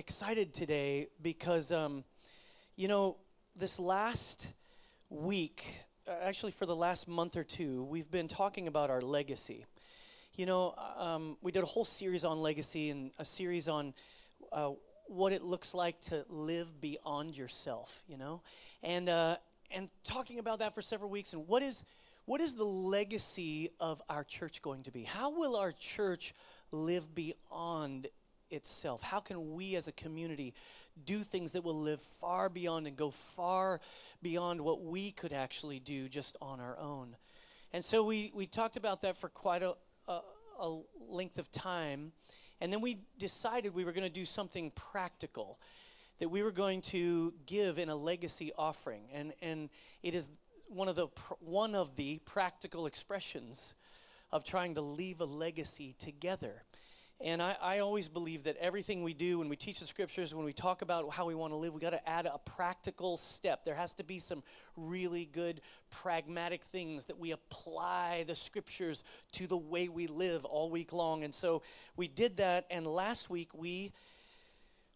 excited today because, um, you know, this last week, uh, actually for the last month or two, we've been talking about our legacy. You know, um, we did a whole series on legacy and a series on uh, what it looks like to live beyond yourself. You know, and uh, and talking about that for several weeks. And what is what is the legacy of our church going to be? How will our church live beyond itself? How can we as a community do things that will live far beyond and go far beyond what we could actually do just on our own? And so we, we talked about that for quite a, a, a length of time. And then we decided we were going to do something practical, that we were going to give in a legacy offering. And, and it is one of, the, one of the practical expressions of trying to leave a legacy together. And I, I, always believe that everything we do when we teach the scriptures, when we talk about how we want to live, we got to add a practical step. There has to be some really good pragmatic things that we apply the scriptures to the way we live all week long. And so we did that. And last week we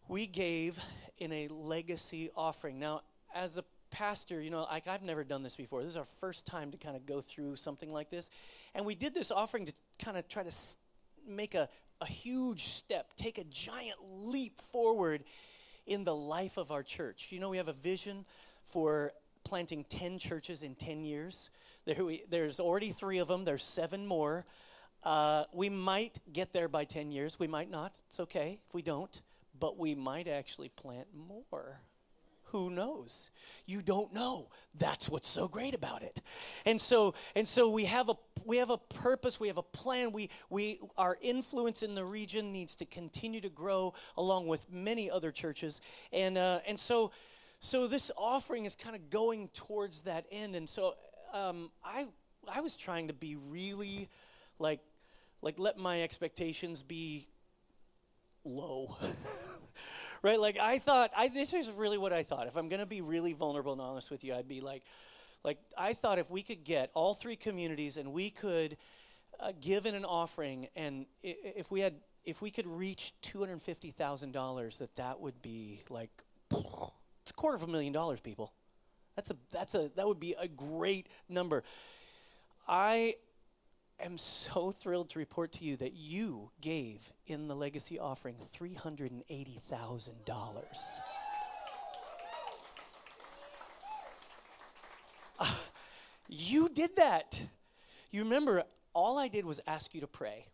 we gave in a legacy offering. Now, as a pastor, you know, like I've never done this before. This is our first time to kind of go through something like this. And we did this offering to kind of try to make a, a huge step, take a giant leap forward in the life of our church. You know, we have a vision for planting 10 churches in 10 years. There we, there's already three of them, there's seven more. Uh, we might get there by 10 years. We might not. It's okay if we don't. But we might actually plant more. Who knows? You don't know. That's what's so great about it. And so and so we have a we have a purpose, we have a plan. We we our influence in the region needs to continue to grow along with many other churches. And uh, and so so this offering is kind of going towards that end. And so um, I I was trying to be really like like let my expectations be low. right? Like I thought, I, this is really what I thought. If I'm going to be really vulnerable and honest with you, I'd be like, like I thought if we could get all three communities and we could uh, give in an offering, and if we had, if we could reach two hundred fifty thousand dollars, that that would be like, it's a quarter of a million dollars, people. That's a that's a that would be a great number. I am so thrilled to report to you that you gave in the legacy offering $380,000. Uh, you did that. You remember, all I did was ask you to pray.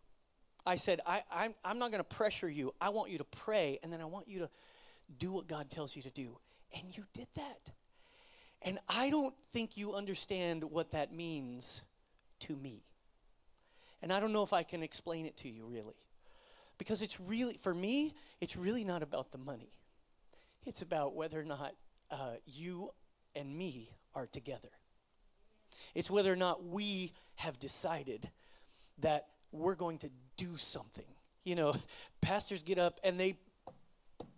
I said, I, I'm, I'm not going to pressure you. I want you to pray, and then I want you to do what God tells you to do. And you did that. And I don't think you understand what that means to me. And I don't know if I can explain it to you really. Because it's really, for me, it's really not about the money. It's about whether or not uh, you and me are together. It's whether or not we have decided that we're going to do something. You know, pastors get up and they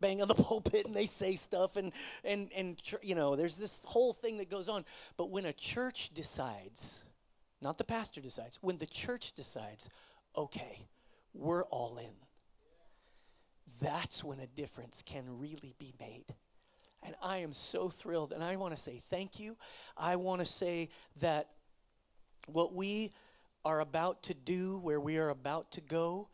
bang on the pulpit and they say stuff and and and you know, there's this whole thing that goes on. But when a church decides not the pastor decides. When the church decides, okay, we're all in, that's when a difference can really be made. And I am so thrilled. And I want to say thank you. I want to say that what we are about to do, where we are about to go,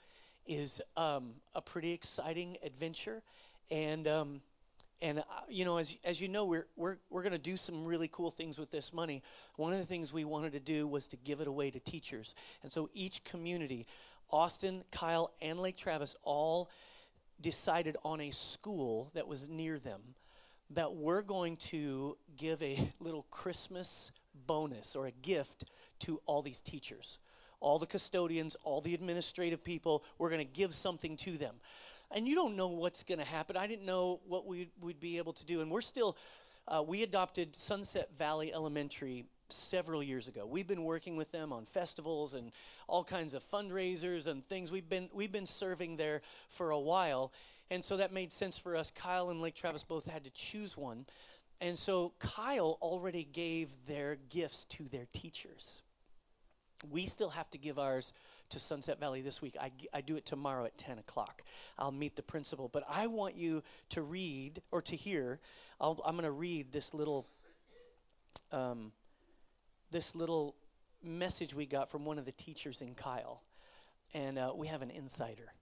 is um, a pretty exciting adventure. And um, and uh, you know, as as you know, we're we're we're going to do some really cool things with this money. One of the things we wanted to do was to give it away to teachers, and so each community, Austin, Kyle, and Lake Travis, all decided on a school that was near them that we're going to give a little Christmas bonus or a gift to all these teachers, all the custodians, all the administrative people. We're going to give something to them and you don't know what's going to happen. I didn't know what we'd, we'd be able to do. And we're still, uh, we adopted Sunset Valley Elementary several years ago. We've been working with them on festivals and all kinds of fundraisers and things. We've been, we've been serving there for a while. And so that made sense for us. Kyle and Lake Travis both had to choose one. And so Kyle already gave their gifts to their teachers. We still have to give ours to Sunset Valley this week. I, I do it tomorrow at 10 o'clock. I'll meet the principal. But I want you to read or to hear. i am going to read this little, um, this little message we got from one of the teachers in Kyle, and uh, we have an insider.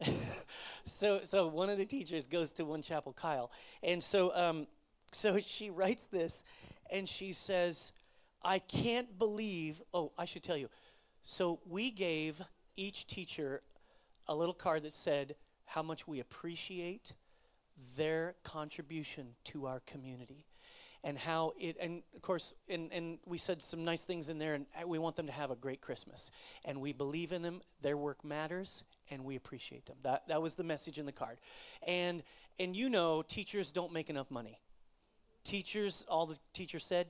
so, so one of the teachers goes to one chapel, Kyle, and so, um, so she writes this, and she says, "I can't believe." Oh, I should tell you. So we gave each teacher a little card that said how much we appreciate their contribution to our community and how it and of course and, and we said some nice things in there and we want them to have a great christmas. And we believe in them their work matters and we appreciate them. That, that was the message in the card. And and you know teachers don't make enough money. Teachers all the teacher said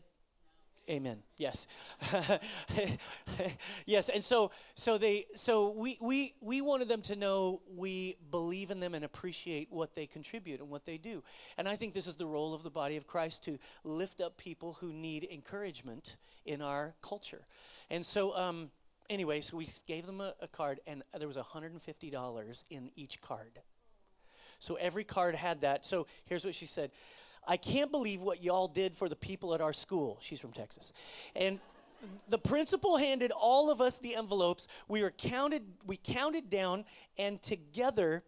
Amen. Yes. yes. And so so they so we we we wanted them to know we believe in them and appreciate what they contribute and what they do. And I think this is the role of the body of Christ to lift up people who need encouragement in our culture. And so um anyway, so we gave them a, a card and there was $150 in each card. So every card had that. So here's what she said. I can't believe what y'all did for the people at our school. She's from Texas. And the principal handed all of us the envelopes. We were counted, we counted down, and together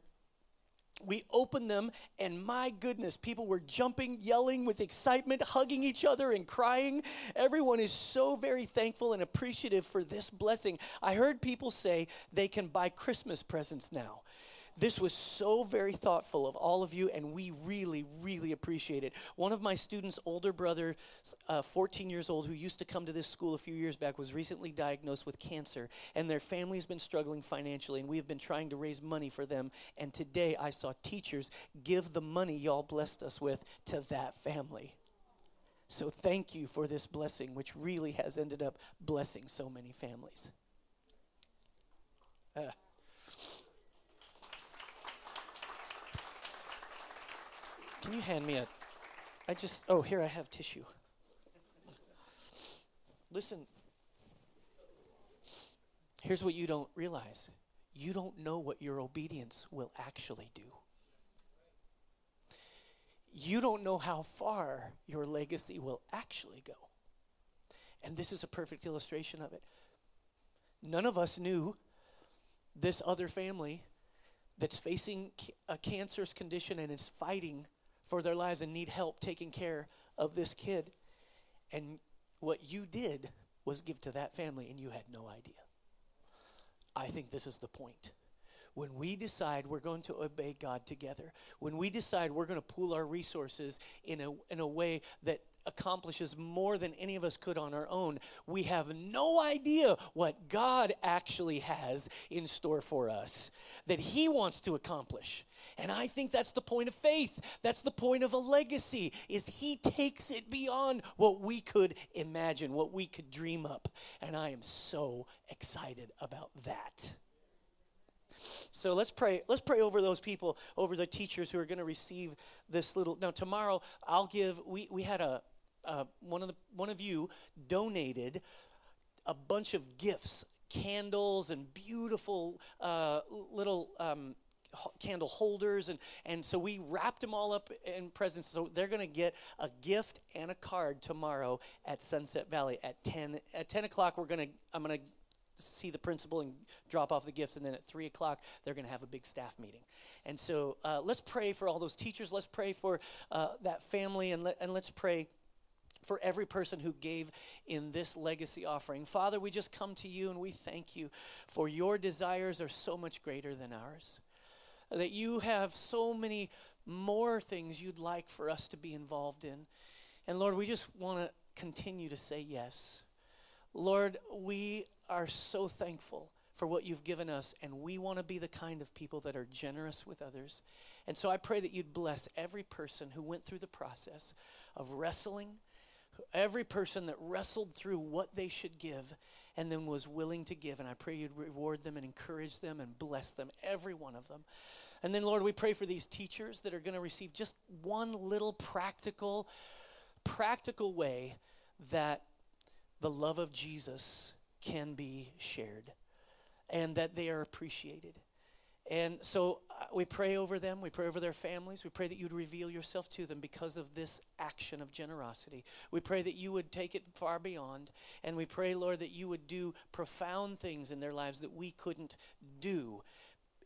we opened them, and my goodness, people were jumping, yelling with excitement, hugging each other, and crying. Everyone is so very thankful and appreciative for this blessing. I heard people say they can buy Christmas presents now. This was so very thoughtful of all of you, and we really, really appreciate it. One of my students' older brother, uh, 14 years old, who used to come to this school a few years back, was recently diagnosed with cancer, and their family's been struggling financially, and we have been trying to raise money for them. And today I saw teachers give the money y'all blessed us with to that family. So thank you for this blessing, which really has ended up blessing so many families. Uh. Can you hand me a? I just, oh, here I have tissue. Listen, here's what you don't realize you don't know what your obedience will actually do. You don't know how far your legacy will actually go. And this is a perfect illustration of it. None of us knew this other family that's facing a cancerous condition and is fighting for their lives and need help taking care of this kid. And what you did was give to that family, and you had no idea. I think this is the point. When we decide we're going to obey God together, when we decide we're going to pool our resources in a, in a way that accomplishes more than any of us could on our own. We have no idea what God actually has in store for us that He wants to accomplish. And I think that's the point of faith. That's the point of a legacy is he takes it beyond what we could imagine, what we could dream up. And I am so excited about that. So let's pray. Let's pray over those people, over the teachers who are going to receive this little. Now tomorrow, I'll give. We we had a uh, one of the one of you donated a bunch of gifts, candles and beautiful uh, little um, candle holders and and so we wrapped them all up in presents. So they're going to get a gift and a card tomorrow at sunset valley at 10 at 10 o'clock. We're going to i'm going to see the principal and drop off the gifts and then at 3 o'clock they're going to have a big staff meeting. And so uh, let's pray for all those teachers. Let's pray for uh, that family and, let, and let's pray for every person who gave in this legacy offering. Father, we just come to you and we thank you for your desires are so much greater than ours that you have so many more things you'd like for us to be involved in. And Lord, we just want to continue to say yes. Lord, we are so thankful for what you've given us, and we want to be the kind of people that are generous with others. And so I pray that you'd bless every person who went through the process of wrestling, every person that wrestled through what they should give and then was willing to give. And I pray you'd reward them and encourage them and bless them, every one of them. And then, Lord, we pray for these teachers that are going to receive just one little practical, practical way that the love of Jesus can be shared. and that they are appreciated. And so uh, we pray over them. We pray over their families. We pray that you'd reveal yourself to them because of this action of generosity. We pray that you would take it far beyond. And we pray, Lord, that you would do profound things in their lives that we couldn't do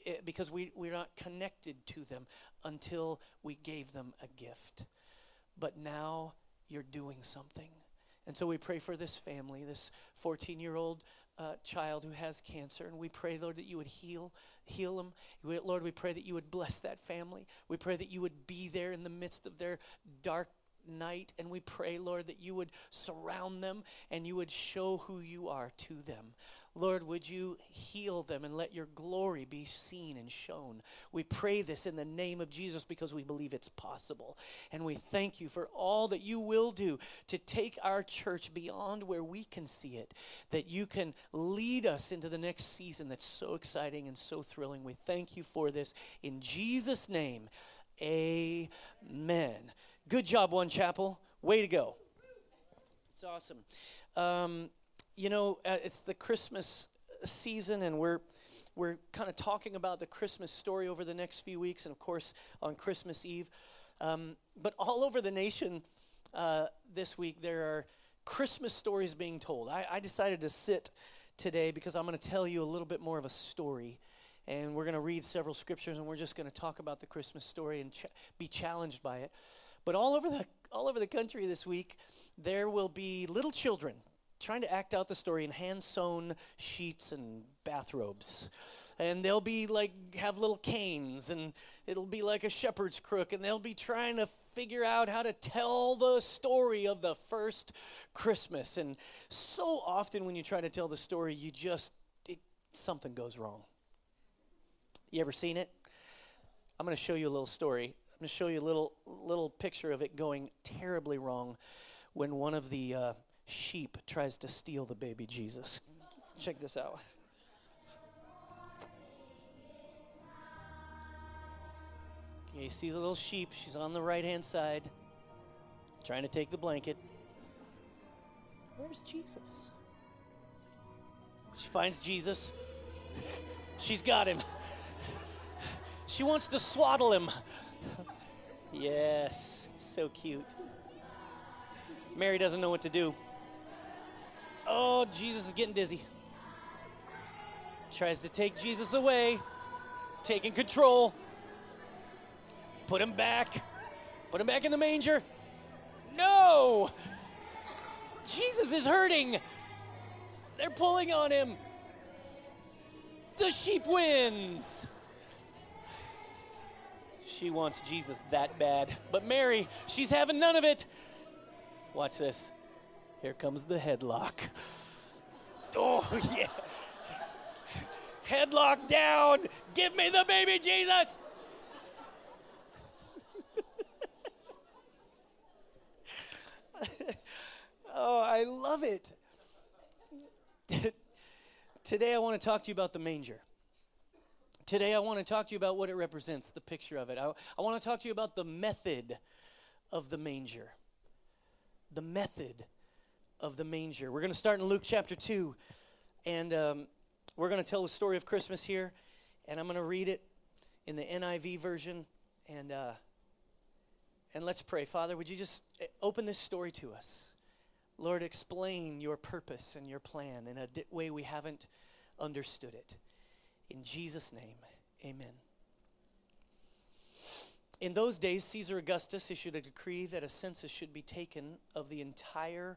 eh, because we, we're not connected to them until we gave them a gift. But now you're doing something. And so we pray for this family, this 14 year old uh, child who has cancer, and we pray, Lord, that you would heal, heal them. Lord, we pray that you would bless that family. We pray that you would be there in the midst of their dark night, and we pray, Lord, that you would surround them and you would show who you are to them. Lord, would you heal them and let your glory be seen and shown? We pray this in the name of Jesus because we believe it's possible. And we thank you for all that you will do to take our church beyond where we can see it, that you can lead us into the next season that's so exciting and so thrilling. We thank you for this. In Jesus' name, amen. Good job, One Chapel. Way to go. It's awesome. Um, you know, uh, it's the Christmas season, and we're we're kind of talking about the Christmas story over the next few weeks, and of course on Christmas Eve. Um, but all over the nation uh, this week, there are Christmas stories being told. I, I decided to sit today because I'm going to tell you a little bit more of a story. And we're going to read several scriptures, and we're just going to talk about the Christmas story and ch- be challenged by it. But all over the all over the country this week, there will be little children trying to act out the story in hand sewn sheets and bathrobes. And they'll be like, have little canes, and it'll be like a shepherd's crook, and they'll be trying to figure out how to tell the story of the first Christmas. And so often when you try to tell the story, you just, it, something goes wrong. You ever seen it? I'm going to show you a little story. I'm going to show you a little, little picture of it going terribly wrong when one of the uh, sheep tries to steal the baby Jesus. Check this out. Okay, you see the little sheep? She's on the right hand side, trying to take the blanket. Where's Jesus? She finds Jesus. She's got him. She wants to swaddle him. Yes, so cute. Mary doesn't know what to do. Oh, Jesus is getting dizzy. Tries to take Jesus away, taking control. Put him back. Put him back in the manger. No! Jesus is hurting. They're pulling on him. The sheep wins. She wants Jesus that bad. But Mary, she's having none of it. Watch this. Here comes the headlock. Oh, yeah. Headlock down. Give me the baby Jesus. oh, I love it. Today, I want to talk to you about the manger. Today, I want to talk to you about what it represents, the picture of it. I, I want to talk to you about the method of the manger. The method of the manger. We're going to start in Luke chapter 2, and um, we're going to tell the story of Christmas here, and I'm going to read it in the NIV version, and, uh, and let's pray. Father, would you just eh, open this story to us? Lord, explain your purpose and your plan in a di- way we haven't understood it. In Jesus' name, amen. In those days, Caesar Augustus issued a decree that a census should be taken of the entire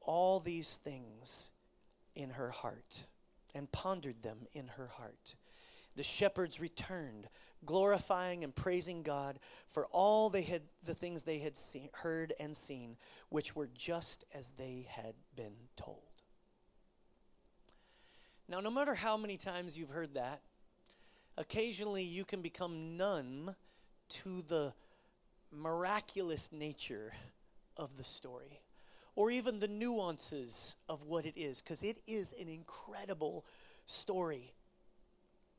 all these things in her heart and pondered them in her heart. The shepherds returned, glorifying and praising God for all they had the things they had seen, heard and seen, which were just as they had been told. Now, no matter how many times you've heard that, occasionally you can become numb to the miraculous nature of the story or even the nuances of what it is, because it is an incredible story.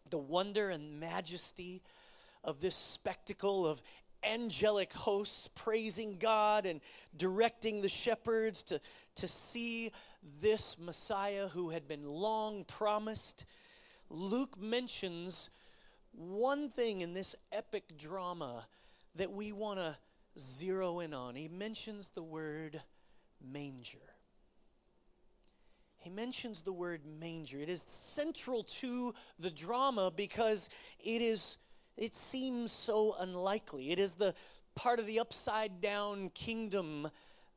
The wonder and majesty of this spectacle of angelic hosts praising God and directing the shepherds to, to see this Messiah who had been long promised. Luke mentions one thing in this epic drama that we want to zero in on. He mentions the word manger. He mentions the word manger. It is central to the drama because it is it seems so unlikely. It is the part of the upside down kingdom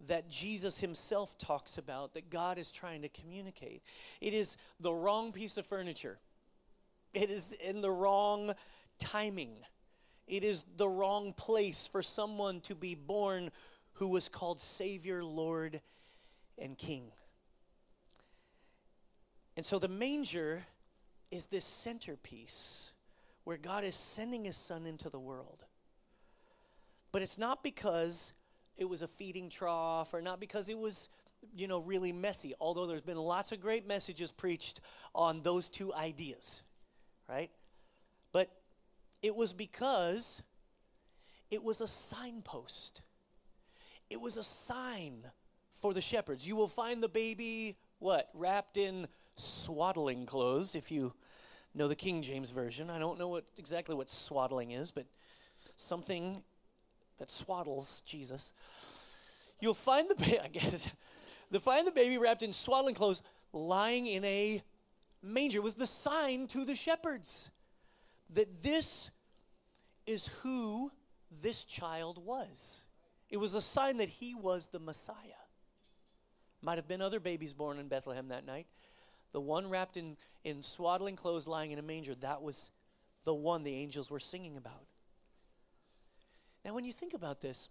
that Jesus himself talks about that God is trying to communicate. It is the wrong piece of furniture. It is in the wrong timing. It is the wrong place for someone to be born who was called Savior, Lord, and King. And so the manger is this centerpiece where God is sending his son into the world. But it's not because it was a feeding trough or not because it was you know really messy although there's been lots of great messages preached on those two ideas right but it was because it was a signpost it was a sign for the shepherds you will find the baby what wrapped in swaddling clothes if you know the king james version i don't know what exactly what swaddling is but something that swaddles Jesus. You'll find the baby, I guess, the find the baby wrapped in swaddling clothes, lying in a manger. It was the sign to the shepherds that this is who this child was. It was a sign that he was the Messiah. Might have been other babies born in Bethlehem that night. The one wrapped in, in swaddling clothes lying in a manger, that was the one the angels were singing about. Now, when you think about this,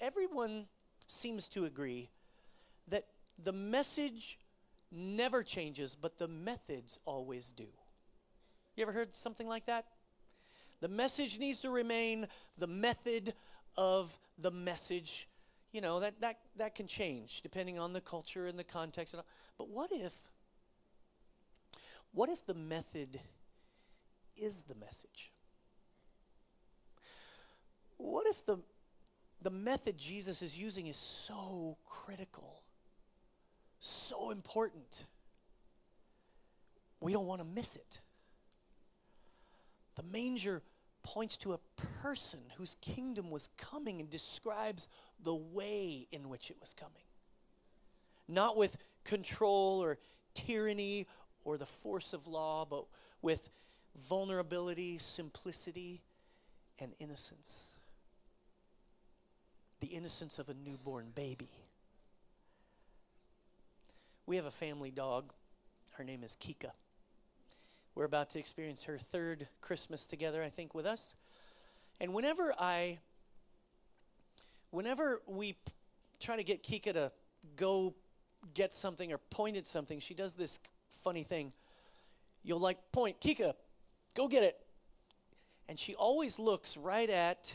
everyone seems to agree that the message never changes, but the methods always do. You ever heard something like that? The message needs to remain the method of the message. You know, that, that, that can change depending on the culture and the context. And all. But what if, what if the method is the message? What if the, the method Jesus is using is so critical, so important? We don't want to miss it. The manger points to a person whose kingdom was coming and describes the way in which it was coming. Not with control or tyranny or the force of law, but with vulnerability, simplicity, and innocence the innocence of a newborn baby. We have a family dog. Her name is Kika. We're about to experience her third Christmas together, I think, with us. And whenever I, whenever we try to get Kika to go get something or point at something, she does this funny thing. You'll like point, Kika, go get it. And she always looks right at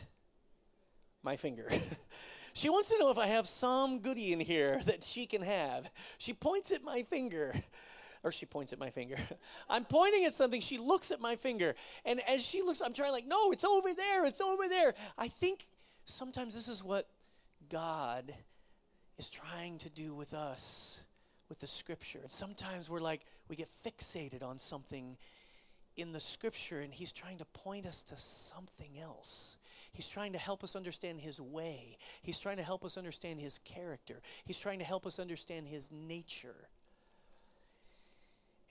my finger. she wants to know if I have some goodie in here that she can have. She points at my finger. Or she points at my finger. I'm pointing at something. She looks at my finger. And as she looks, I'm trying, like, no, it's over there. It's over there. I think sometimes this is what God is trying to do with us with the scripture. And sometimes we're like, we get fixated on something in the scripture, and He's trying to point us to something else. He's trying to help us understand His way, He's trying to help us understand His character, He's trying to help us understand His nature.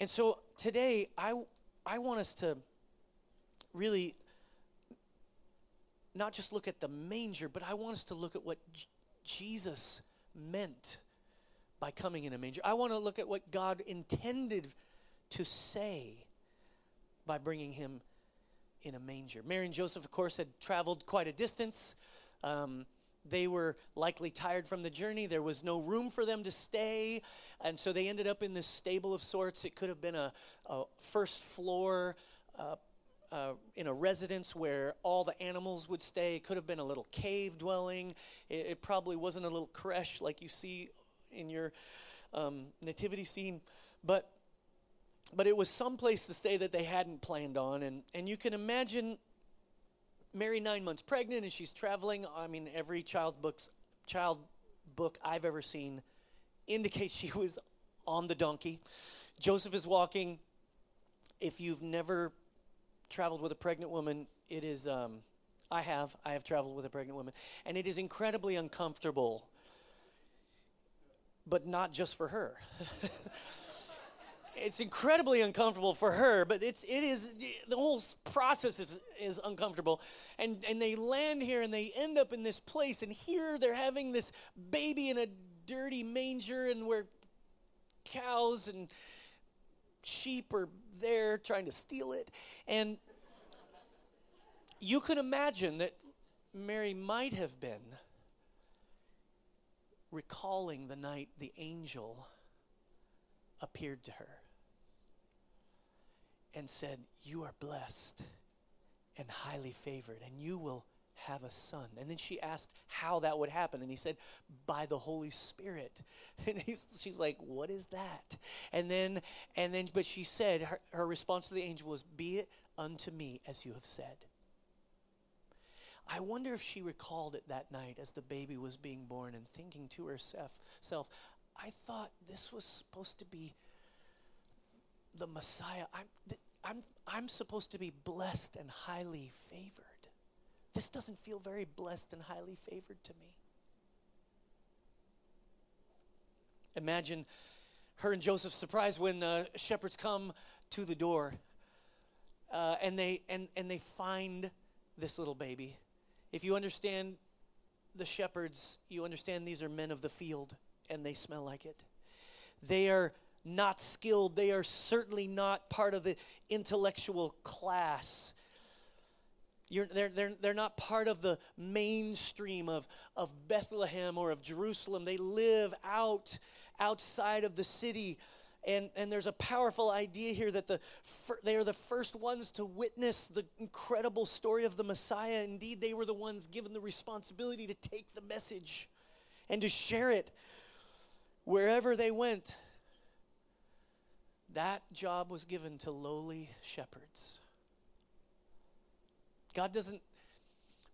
And so today, I, I want us to really not just look at the manger, but I want us to look at what J- Jesus meant by coming in a manger. I want to look at what God intended to say by bringing him in a manger. Mary and Joseph, of course, had traveled quite a distance. Um, they were likely tired from the journey. There was no room for them to stay. And so they ended up in this stable of sorts. It could have been a, a first floor uh, uh, in a residence where all the animals would stay. It could have been a little cave dwelling. It, it probably wasn't a little creche like you see in your um, nativity scene. But but it was some place to stay that they hadn't planned on. And, and you can imagine Mary nine months pregnant and she's traveling. I mean, every child books child book I've ever seen indicates she was on the donkey. Joseph is walking. If you've never traveled with a pregnant woman, it is. Um, I have. I have traveled with a pregnant woman, and it is incredibly uncomfortable. But not just for her. it's incredibly uncomfortable for her, but it's it is the whole process is is uncomfortable. And and they land here and they end up in this place and here they're having this baby in a dirty manger and where cows and sheep are there trying to steal it. And you can imagine that Mary might have been recalling the night the angel appeared to her and said, You are blessed and highly favored, and you will have a son. And then she asked how that would happen. And he said, By the Holy Spirit. And she's like, What is that? And then, and then, but she said, her, her response to the angel was, Be it unto me as you have said. I wonder if she recalled it that night as the baby was being born and thinking to herself, I thought this was supposed to be the Messiah. I'm, th- I'm, I'm supposed to be blessed and highly favored. This doesn't feel very blessed and highly favored to me. Imagine her and Joseph's surprise when uh, shepherds come to the door uh, and, they, and, and they find this little baby. If you understand the shepherds, you understand these are men of the field and they smell like it. They are not skilled. They are certainly not part of the intellectual class. You're, they're, they're, they're not part of the mainstream of, of Bethlehem or of Jerusalem. They live out outside of the city. And, and there's a powerful idea here that the fir- they are the first ones to witness the incredible story of the Messiah. Indeed, they were the ones given the responsibility to take the message and to share it wherever they went. That job was given to lowly shepherds. God doesn't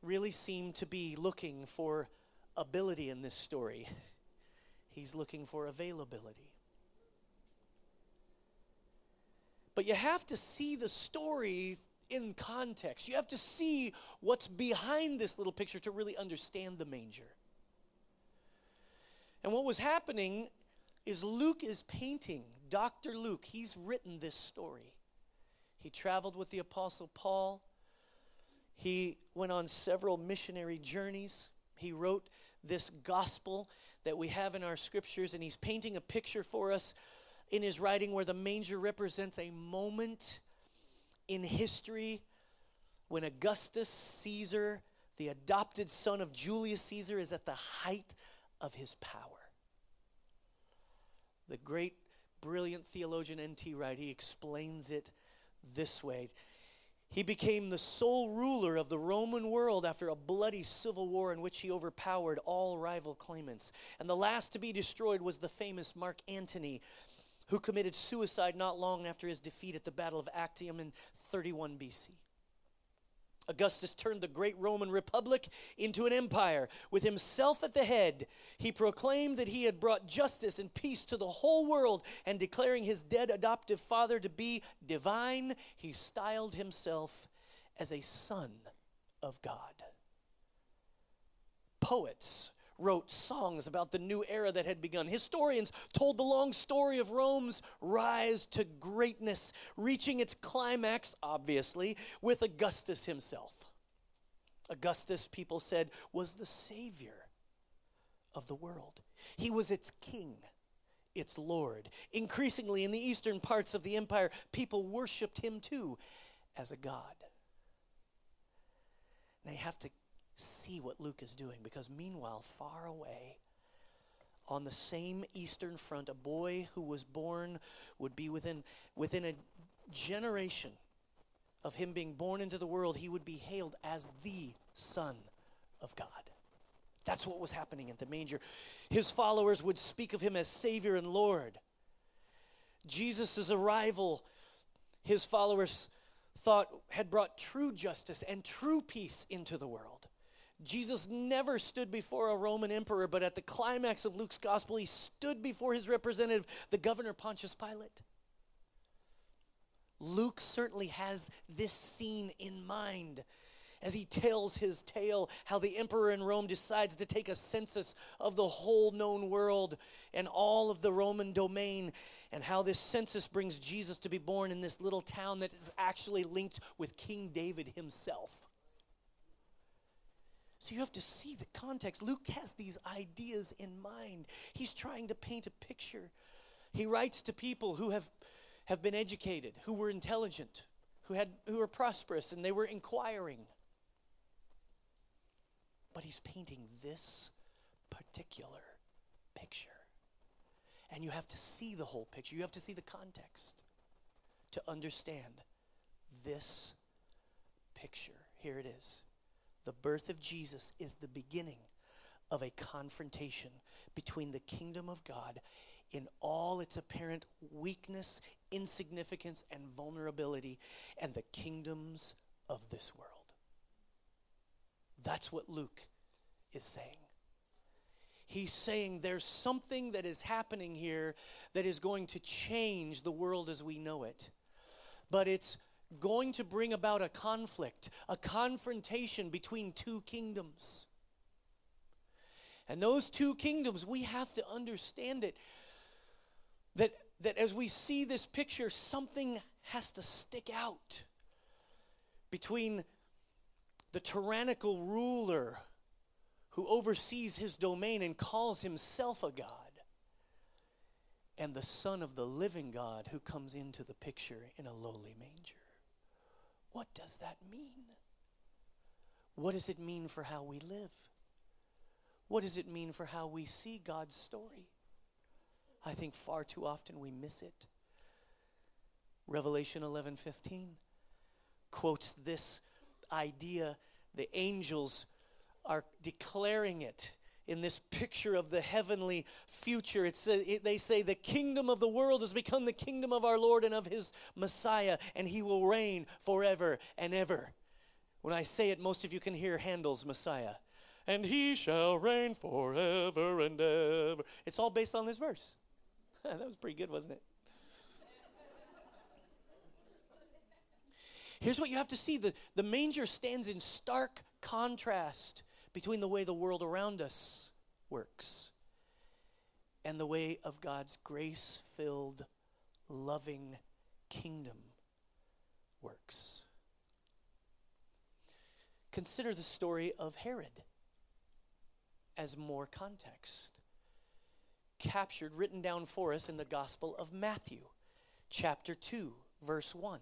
really seem to be looking for ability in this story, He's looking for availability. But you have to see the story in context. You have to see what's behind this little picture to really understand the manger. And what was happening is Luke is painting, Dr. Luke, he's written this story. He traveled with the Apostle Paul. He went on several missionary journeys. He wrote this gospel that we have in our scriptures, and he's painting a picture for us in his writing where the manger represents a moment in history when Augustus Caesar, the adopted son of Julius Caesar, is at the height of his power. The great, brilliant theologian N.T. Wright, he explains it this way. He became the sole ruler of the Roman world after a bloody civil war in which he overpowered all rival claimants. And the last to be destroyed was the famous Mark Antony, who committed suicide not long after his defeat at the Battle of Actium in 31 BC. Augustus turned the great Roman Republic into an empire. With himself at the head, he proclaimed that he had brought justice and peace to the whole world, and declaring his dead adoptive father to be divine, he styled himself as a son of God. Poets wrote songs about the new era that had begun. Historians told the long story of Rome's rise to greatness, reaching its climax, obviously, with Augustus himself. Augustus, people said, was the savior of the world, he was its king. Its Lord. Increasingly, in the eastern parts of the empire, people worshiped him too as a god. You have to see what Luke is doing because, meanwhile, far away, on the same eastern front, a boy who was born would be within, within a generation of him being born into the world, he would be hailed as the Son of God. That's what was happening at the manger. His followers would speak of him as Savior and Lord. Jesus' arrival, his followers thought had brought true justice and true peace into the world. Jesus never stood before a Roman emperor, but at the climax of Luke's gospel, he stood before his representative, the governor Pontius Pilate. Luke certainly has this scene in mind as he tells his tale how the emperor in Rome decides to take a census of the whole known world and all of the Roman domain, and how this census brings Jesus to be born in this little town that is actually linked with King David himself. So you have to see the context. Luke has these ideas in mind. He's trying to paint a picture. He writes to people who have, have been educated, who were intelligent, who, had, who were prosperous, and they were inquiring. But he's painting this particular picture. And you have to see the whole picture, you have to see the context to understand this picture. Here it is the birth of Jesus is the beginning of a confrontation between the kingdom of God in all its apparent weakness, insignificance, and vulnerability, and the kingdoms of this world. That's what Luke is saying. He's saying there's something that is happening here that is going to change the world as we know it. But it's going to bring about a conflict, a confrontation between two kingdoms. And those two kingdoms, we have to understand it. That, that as we see this picture, something has to stick out between the tyrannical ruler who oversees his domain and calls himself a God and the Son of the living God who comes into the picture in a lowly manger. What does that mean? What does it mean for how we live? What does it mean for how we see God's story? I think far too often we miss it. Revelation 11:15 quotes this idea the angels are declaring it in this picture of the heavenly future. It's, it, they say the kingdom of the world has become the kingdom of our Lord and of his Messiah, and he will reign forever and ever. When I say it, most of you can hear Handel's Messiah. And he shall reign forever and ever. It's all based on this verse. that was pretty good, wasn't it? Here's what you have to see the, the manger stands in stark contrast between the way the world around us works and the way of God's grace filled, loving kingdom works. Consider the story of Herod as more context. Captured, written down for us in the Gospel of Matthew, chapter 2, verse 1.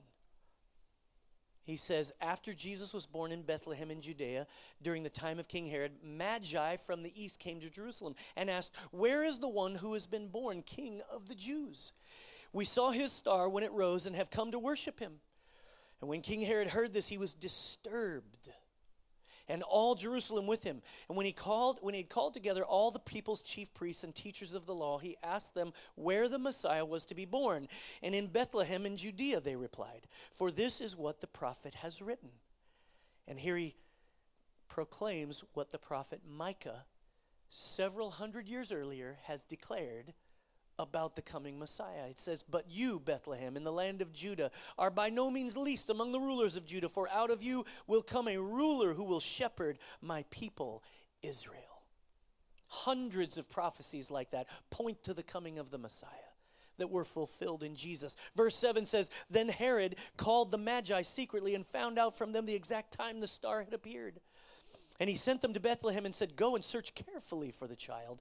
He says, After Jesus was born in Bethlehem in Judea during the time of King Herod, Magi from the east came to Jerusalem and asked, Where is the one who has been born king of the Jews? We saw his star when it rose and have come to worship him. And when King Herod heard this, he was disturbed and all Jerusalem with him. And when he called, when he had called together all the people's chief priests and teachers of the law, he asked them where the Messiah was to be born. And in Bethlehem in Judea, they replied, for this is what the prophet has written. And here he proclaims what the prophet Micah, several hundred years earlier, has declared about the coming Messiah. It says, But you, Bethlehem, in the land of Judah, are by no means least among the rulers of Judah, for out of you will come a ruler who will shepherd my people, Israel. Hundreds of prophecies like that point to the coming of the Messiah that were fulfilled in Jesus. Verse 7 says, Then Herod called the Magi secretly and found out from them the exact time the star had appeared. And he sent them to Bethlehem and said, Go and search carefully for the child.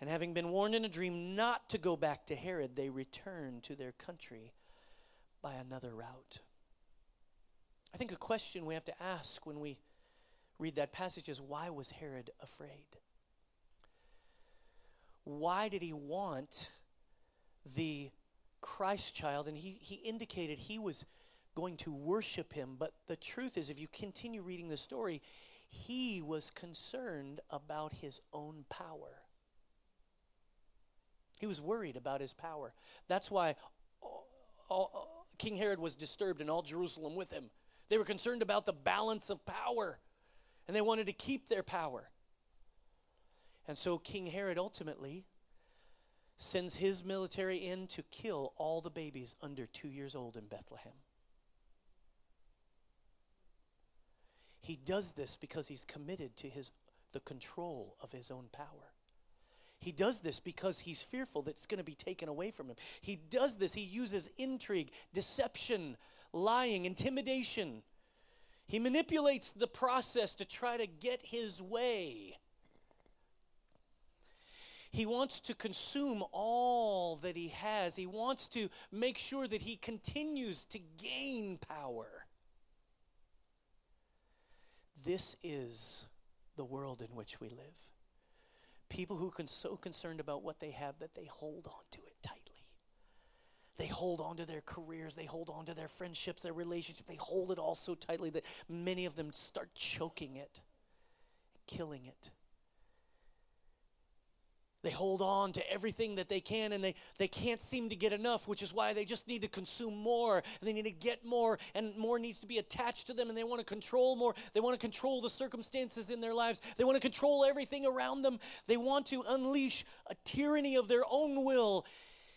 And having been warned in a dream not to go back to Herod, they returned to their country by another route. I think a question we have to ask when we read that passage is why was Herod afraid? Why did he want the Christ child? And he, he indicated he was going to worship him. But the truth is, if you continue reading the story, he was concerned about his own power. He was worried about his power. That's why all, all, King Herod was disturbed and all Jerusalem with him. They were concerned about the balance of power, and they wanted to keep their power. And so King Herod ultimately sends his military in to kill all the babies under two years old in Bethlehem. He does this because he's committed to his, the control of his own power. He does this because he's fearful that it's going to be taken away from him. He does this, he uses intrigue, deception, lying, intimidation. He manipulates the process to try to get his way. He wants to consume all that he has. He wants to make sure that he continues to gain power. This is the world in which we live. People who are so concerned about what they have that they hold on to it tightly. They hold on to their careers, they hold on to their friendships, their relationships. They hold it all so tightly that many of them start choking it, killing it. They hold on to everything that they can and they, they can't seem to get enough, which is why they just need to consume more. And they need to get more, and more needs to be attached to them, and they want to control more. They want to control the circumstances in their lives. They want to control everything around them. They want to unleash a tyranny of their own will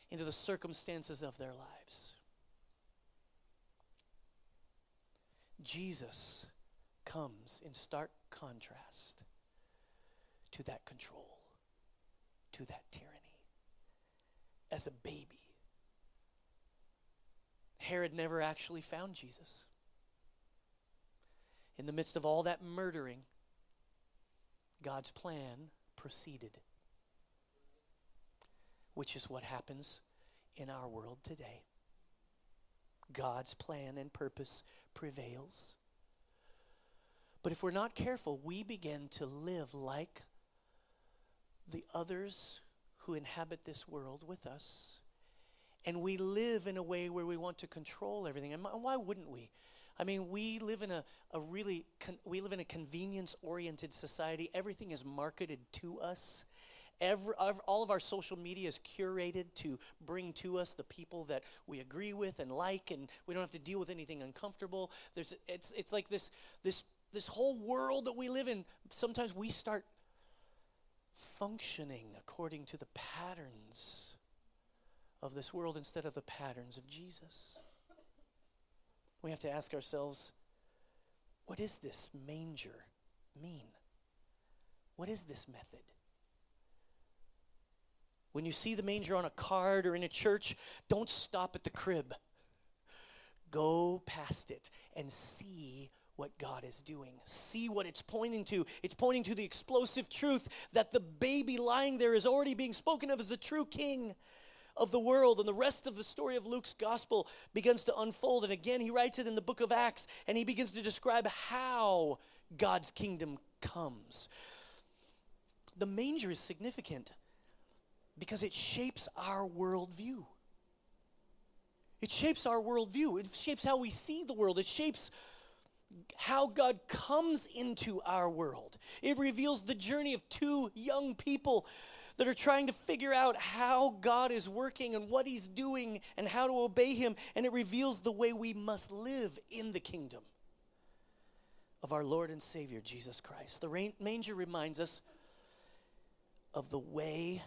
into the circumstances of their lives. Jesus comes in stark contrast to that control to that tyranny as a baby. Herod never actually found Jesus. In the midst of all that murdering, God's plan proceeded, which is what happens in our world today. God's plan and purpose prevails. But if we're not careful, we begin to live like the others who inhabit this world with us. And we live in a way where we want to control everything. And why wouldn't we? I mean, we live in a, a really, con- we live in a convenience oriented society. Everything is marketed to us. Every, all of our social media is curated to bring to us the people that we agree with and like, and we don't have to deal with anything uncomfortable. There's, it's, it's like this, this, this whole world that we live in. Sometimes we start functioning according to the patterns of this world instead of the patterns of Jesus. We have to ask ourselves What is this manger mean? What is this method? When you see the manger on a card or in a church, don't stop at the crib. Go past it and see what God is doing. See what it's pointing to. It's pointing to the explosive truth that the baby lying there is already being spoken of as the true king of the world. And the rest of the story of Luke's gospel begins to unfold. And again, he writes it in the book of Acts and he begins to describe how God's kingdom comes. The manger is significant because it shapes our worldview. It shapes our worldview. It shapes how we see the world. It shapes how God comes into our world. It reveals the journey of two young people that are trying to figure out how God is working and what He's doing and how to obey Him. And it reveals the way we must live in the kingdom of our Lord and Savior, Jesus Christ. The manger reminds us of the way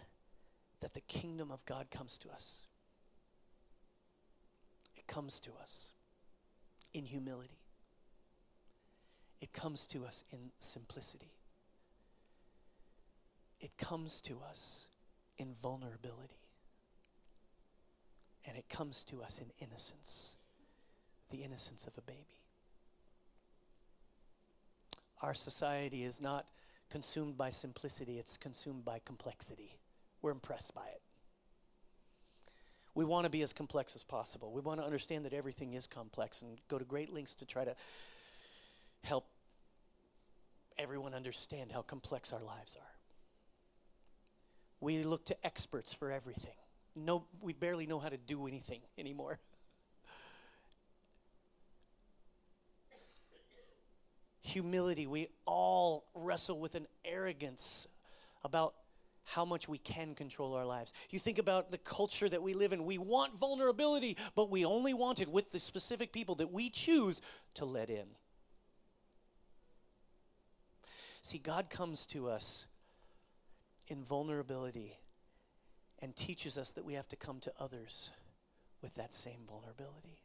that the kingdom of God comes to us. It comes to us in humility, it comes to us in simplicity, it comes to us in vulnerability, and it comes to us in innocence the innocence of a baby. Our society is not consumed by simplicity, it's consumed by complexity we're impressed by it. We want to be as complex as possible. We want to understand that everything is complex and go to great lengths to try to help everyone understand how complex our lives are. We look to experts for everything. No, we barely know how to do anything anymore. Humility, we all wrestle with an arrogance about how much we can control our lives. You think about the culture that we live in. We want vulnerability, but we only want it with the specific people that we choose to let in. See, God comes to us in vulnerability and teaches us that we have to come to others with that same vulnerability.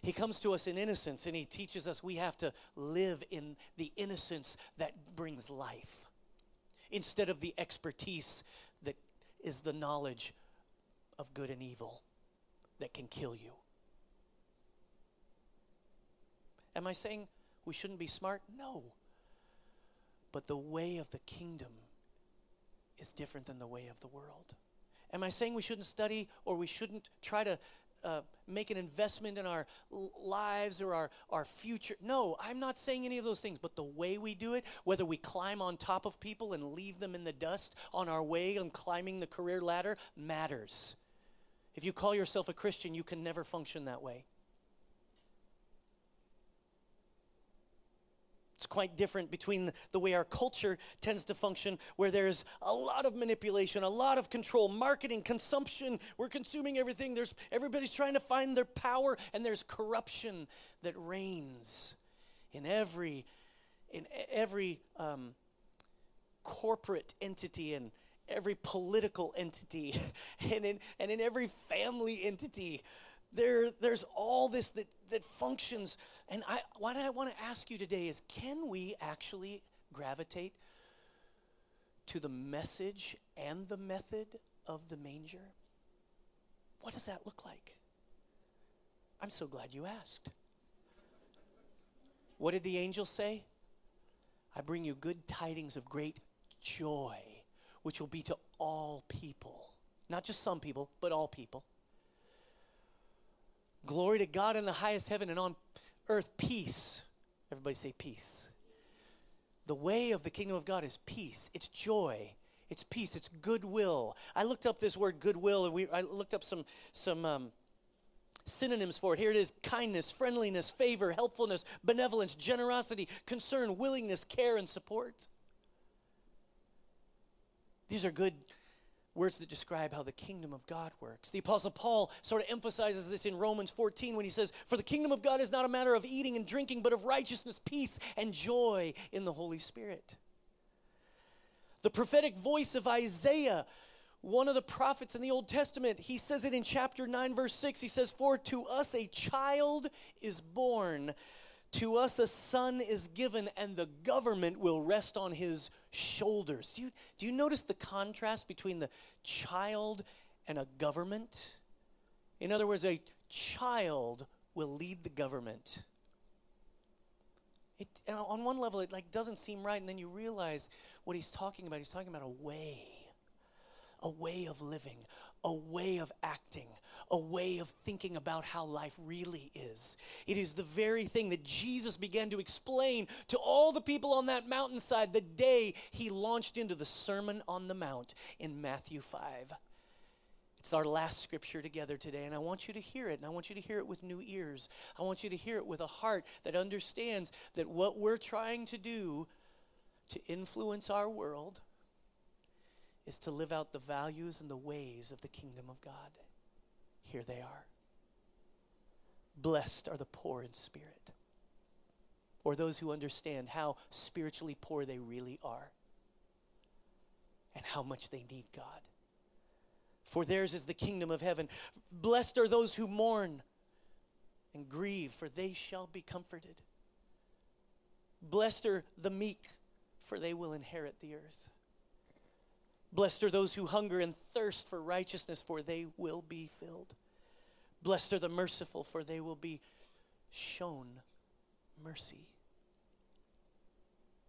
He comes to us in innocence and he teaches us we have to live in the innocence that brings life instead of the expertise that is the knowledge of good and evil that can kill you. Am I saying we shouldn't be smart? No. But the way of the kingdom is different than the way of the world. Am I saying we shouldn't study or we shouldn't try to uh, make an investment in our lives or our, our future. No, I'm not saying any of those things, but the way we do it, whether we climb on top of people and leave them in the dust on our way and climbing the career ladder, matters. If you call yourself a Christian, you can never function that way. It's quite different between the way our culture tends to function, where there's a lot of manipulation, a lot of control, marketing, consumption. We're consuming everything. There's everybody's trying to find their power, and there's corruption that reigns in every in every um, corporate entity and every political entity and in and in every family entity there, there's all this that, that functions. And I, what I want to ask you today is can we actually gravitate to the message and the method of the manger? What does that look like? I'm so glad you asked. What did the angel say? I bring you good tidings of great joy, which will be to all people. Not just some people, but all people. Glory to God in the highest heaven and on earth, peace. Everybody say peace. The way of the kingdom of God is peace, it's joy. It's peace. It's goodwill. I looked up this word goodwill, and we, I looked up some some um, synonyms for it. Here it is: kindness, friendliness, favor, helpfulness, benevolence, generosity, concern, willingness, care, and support. These are good words that describe how the kingdom of God works. The Apostle Paul sort of emphasizes this in Romans 14 when he says, For the kingdom of God is not a matter of eating and drinking, but of righteousness, peace, and joy in the Holy Spirit. The prophetic voice of Isaiah, one of the prophets in the Old Testament, he says it in chapter 9, verse 6. He says, For to us a child is born To us a son is given, and the government will rest on his shoulders. Do you, do you notice the contrast between the child and a government? In other words, a child will lead the government. It, on one level, it like doesn't seem right, and then you realize what he's talking about. He's talking about a way, a way of living, a way of acting, a way of thinking about how life really is. It is the very thing that Jesus began to explain to all the people on that mountainside the day he launched into the Sermon on the Mount in Matthew 5. It's our last scripture together today, and I want you to hear it, and I want you to hear it with new ears. I want you to hear it with a heart that understands that what we're trying to do to influence our world is to live out the values and the ways of the kingdom of God. Here they are. Blessed are the poor in spirit, or those who understand how spiritually poor they really are and how much they need God. For theirs is the kingdom of heaven. Blessed are those who mourn and grieve, for they shall be comforted. Blessed are the meek, for they will inherit the earth. Blessed are those who hunger and thirst for righteousness, for they will be filled. Blessed are the merciful, for they will be shown mercy.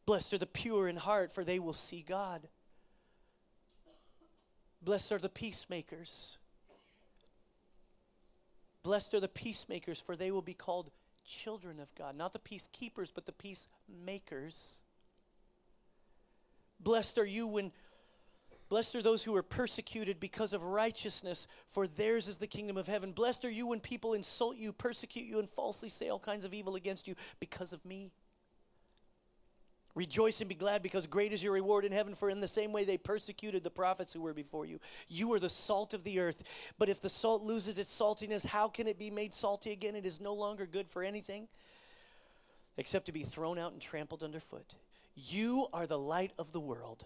Blessed are the pure in heart, for they will see God. Blessed are the peacemakers. Blessed are the peacemakers, for they will be called children of God. Not the peacekeepers, but the peacemakers. Blessed are you when Blessed are those who are persecuted because of righteousness, for theirs is the kingdom of heaven. Blessed are you when people insult you, persecute you, and falsely say all kinds of evil against you because of me. Rejoice and be glad because great is your reward in heaven, for in the same way they persecuted the prophets who were before you. You are the salt of the earth. But if the salt loses its saltiness, how can it be made salty again? It is no longer good for anything except to be thrown out and trampled underfoot. You are the light of the world.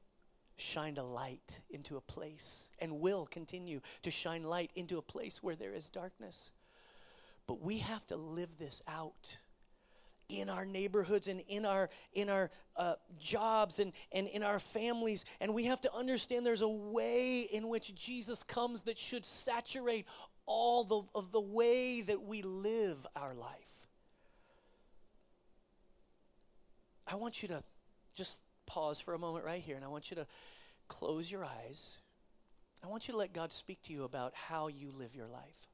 shined a light into a place and will continue to shine light into a place where there is darkness. But we have to live this out in our neighborhoods and in our in our uh, jobs and and in our families and we have to understand there's a way in which jesus comes that should saturate all the, of the way that we live our life i want you to just pause for a moment right here and I want you to close your eyes. I want you to let God speak to you about how you live your life.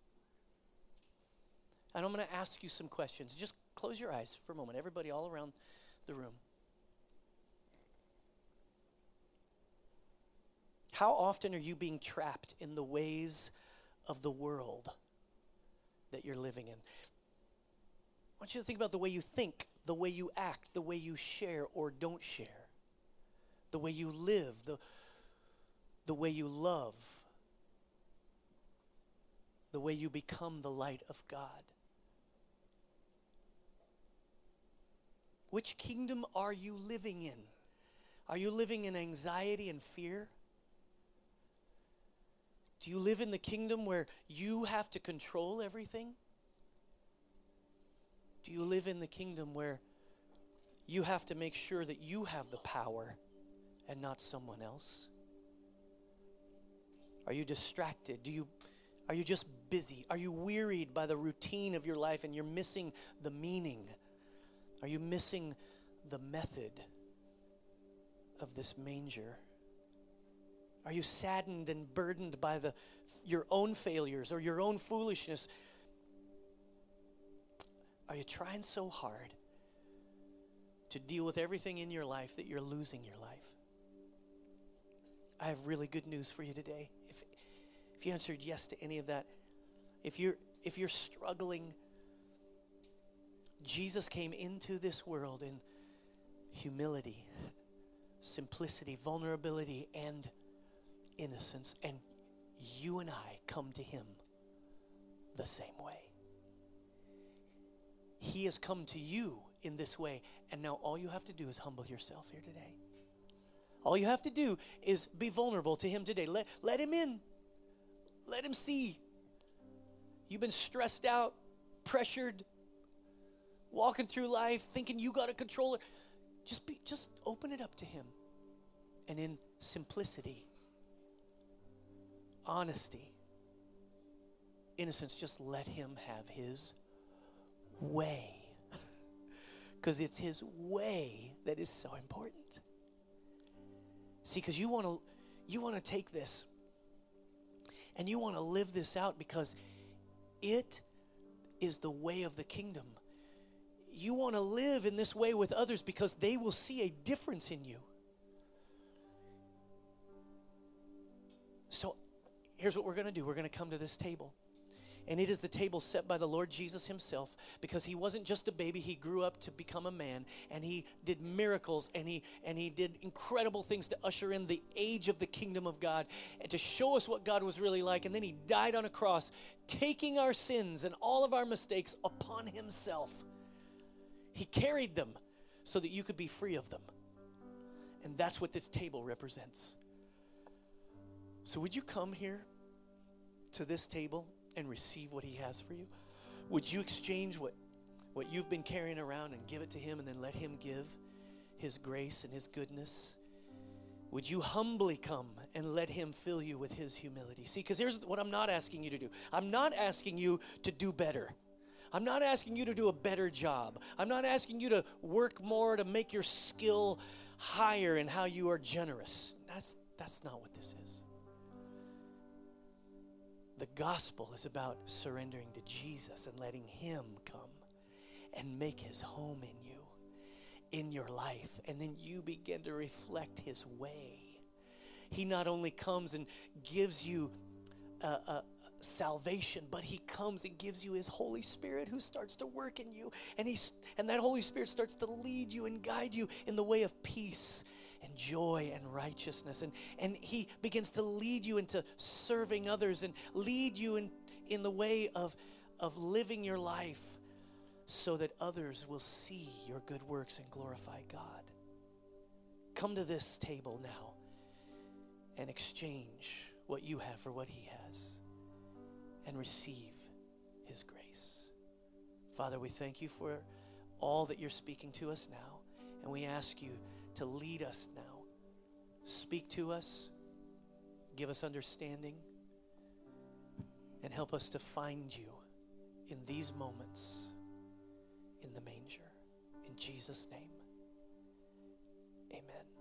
And I'm going to ask you some questions. Just close your eyes for a moment, everybody all around the room. How often are you being trapped in the ways of the world that you're living in? I want you to think about the way you think, the way you act, the way you share or don't share the way you live, the, the way you love, the way you become the light of God. Which kingdom are you living in? Are you living in anxiety and fear? Do you live in the kingdom where you have to control everything? Do you live in the kingdom where you have to make sure that you have the power and not someone else? Are you distracted? Do you are you just busy? Are you wearied by the routine of your life and you're missing the meaning? Are you missing the method of this manger? Are you saddened and burdened by the your own failures or your own foolishness? Are you trying so hard to deal with everything in your life that you're losing your life? I have really good news for you today. If, if you answered yes to any of that, if you're, if you're struggling, Jesus came into this world in humility, simplicity, vulnerability, and innocence. And you and I come to Him the same way. He has come to you in this way, and now all you have to do is humble yourself here today. All you have to do is be vulnerable to Him today. Let, let Him in, let Him see. You've been stressed out, pressured, walking through life thinking you got to control it. Just be just open it up to him. And in simplicity, honesty, innocence, just let him have his way. Because it's his way that is so important. See, because you want to you want to take this and you want to live this out because it is the way of the kingdom. You want to live in this way with others because they will see a difference in you. So here's what we're going to do we're going to come to this table. And it is the table set by the Lord Jesus himself because he wasn't just a baby, he grew up to become a man and he did miracles and he and he did incredible things to usher in the age of the kingdom of God and to show us what God was really like and then he died on a cross taking our sins and all of our mistakes upon himself. He carried them so that you could be free of them. And that's what this table represents. So, would you come here to this table and receive what He has for you? Would you exchange what, what you've been carrying around and give it to Him and then let Him give His grace and His goodness? Would you humbly come and let Him fill you with His humility? See, because here's what I'm not asking you to do I'm not asking you to do better. I'm not asking you to do a better job. I'm not asking you to work more to make your skill higher in how you are generous. That's, that's not what this is. The gospel is about surrendering to Jesus and letting Him come and make His home in you, in your life, and then you begin to reflect His way. He not only comes and gives you a, a, salvation, but he comes and gives you his Holy Spirit who starts to work in you. And, he's, and that Holy Spirit starts to lead you and guide you in the way of peace and joy and righteousness. And, and he begins to lead you into serving others and lead you in, in the way of, of living your life so that others will see your good works and glorify God. Come to this table now and exchange what you have for what he has and receive his grace. Father, we thank you for all that you're speaking to us now, and we ask you to lead us now. Speak to us, give us understanding, and help us to find you in these moments in the manger. In Jesus' name, amen.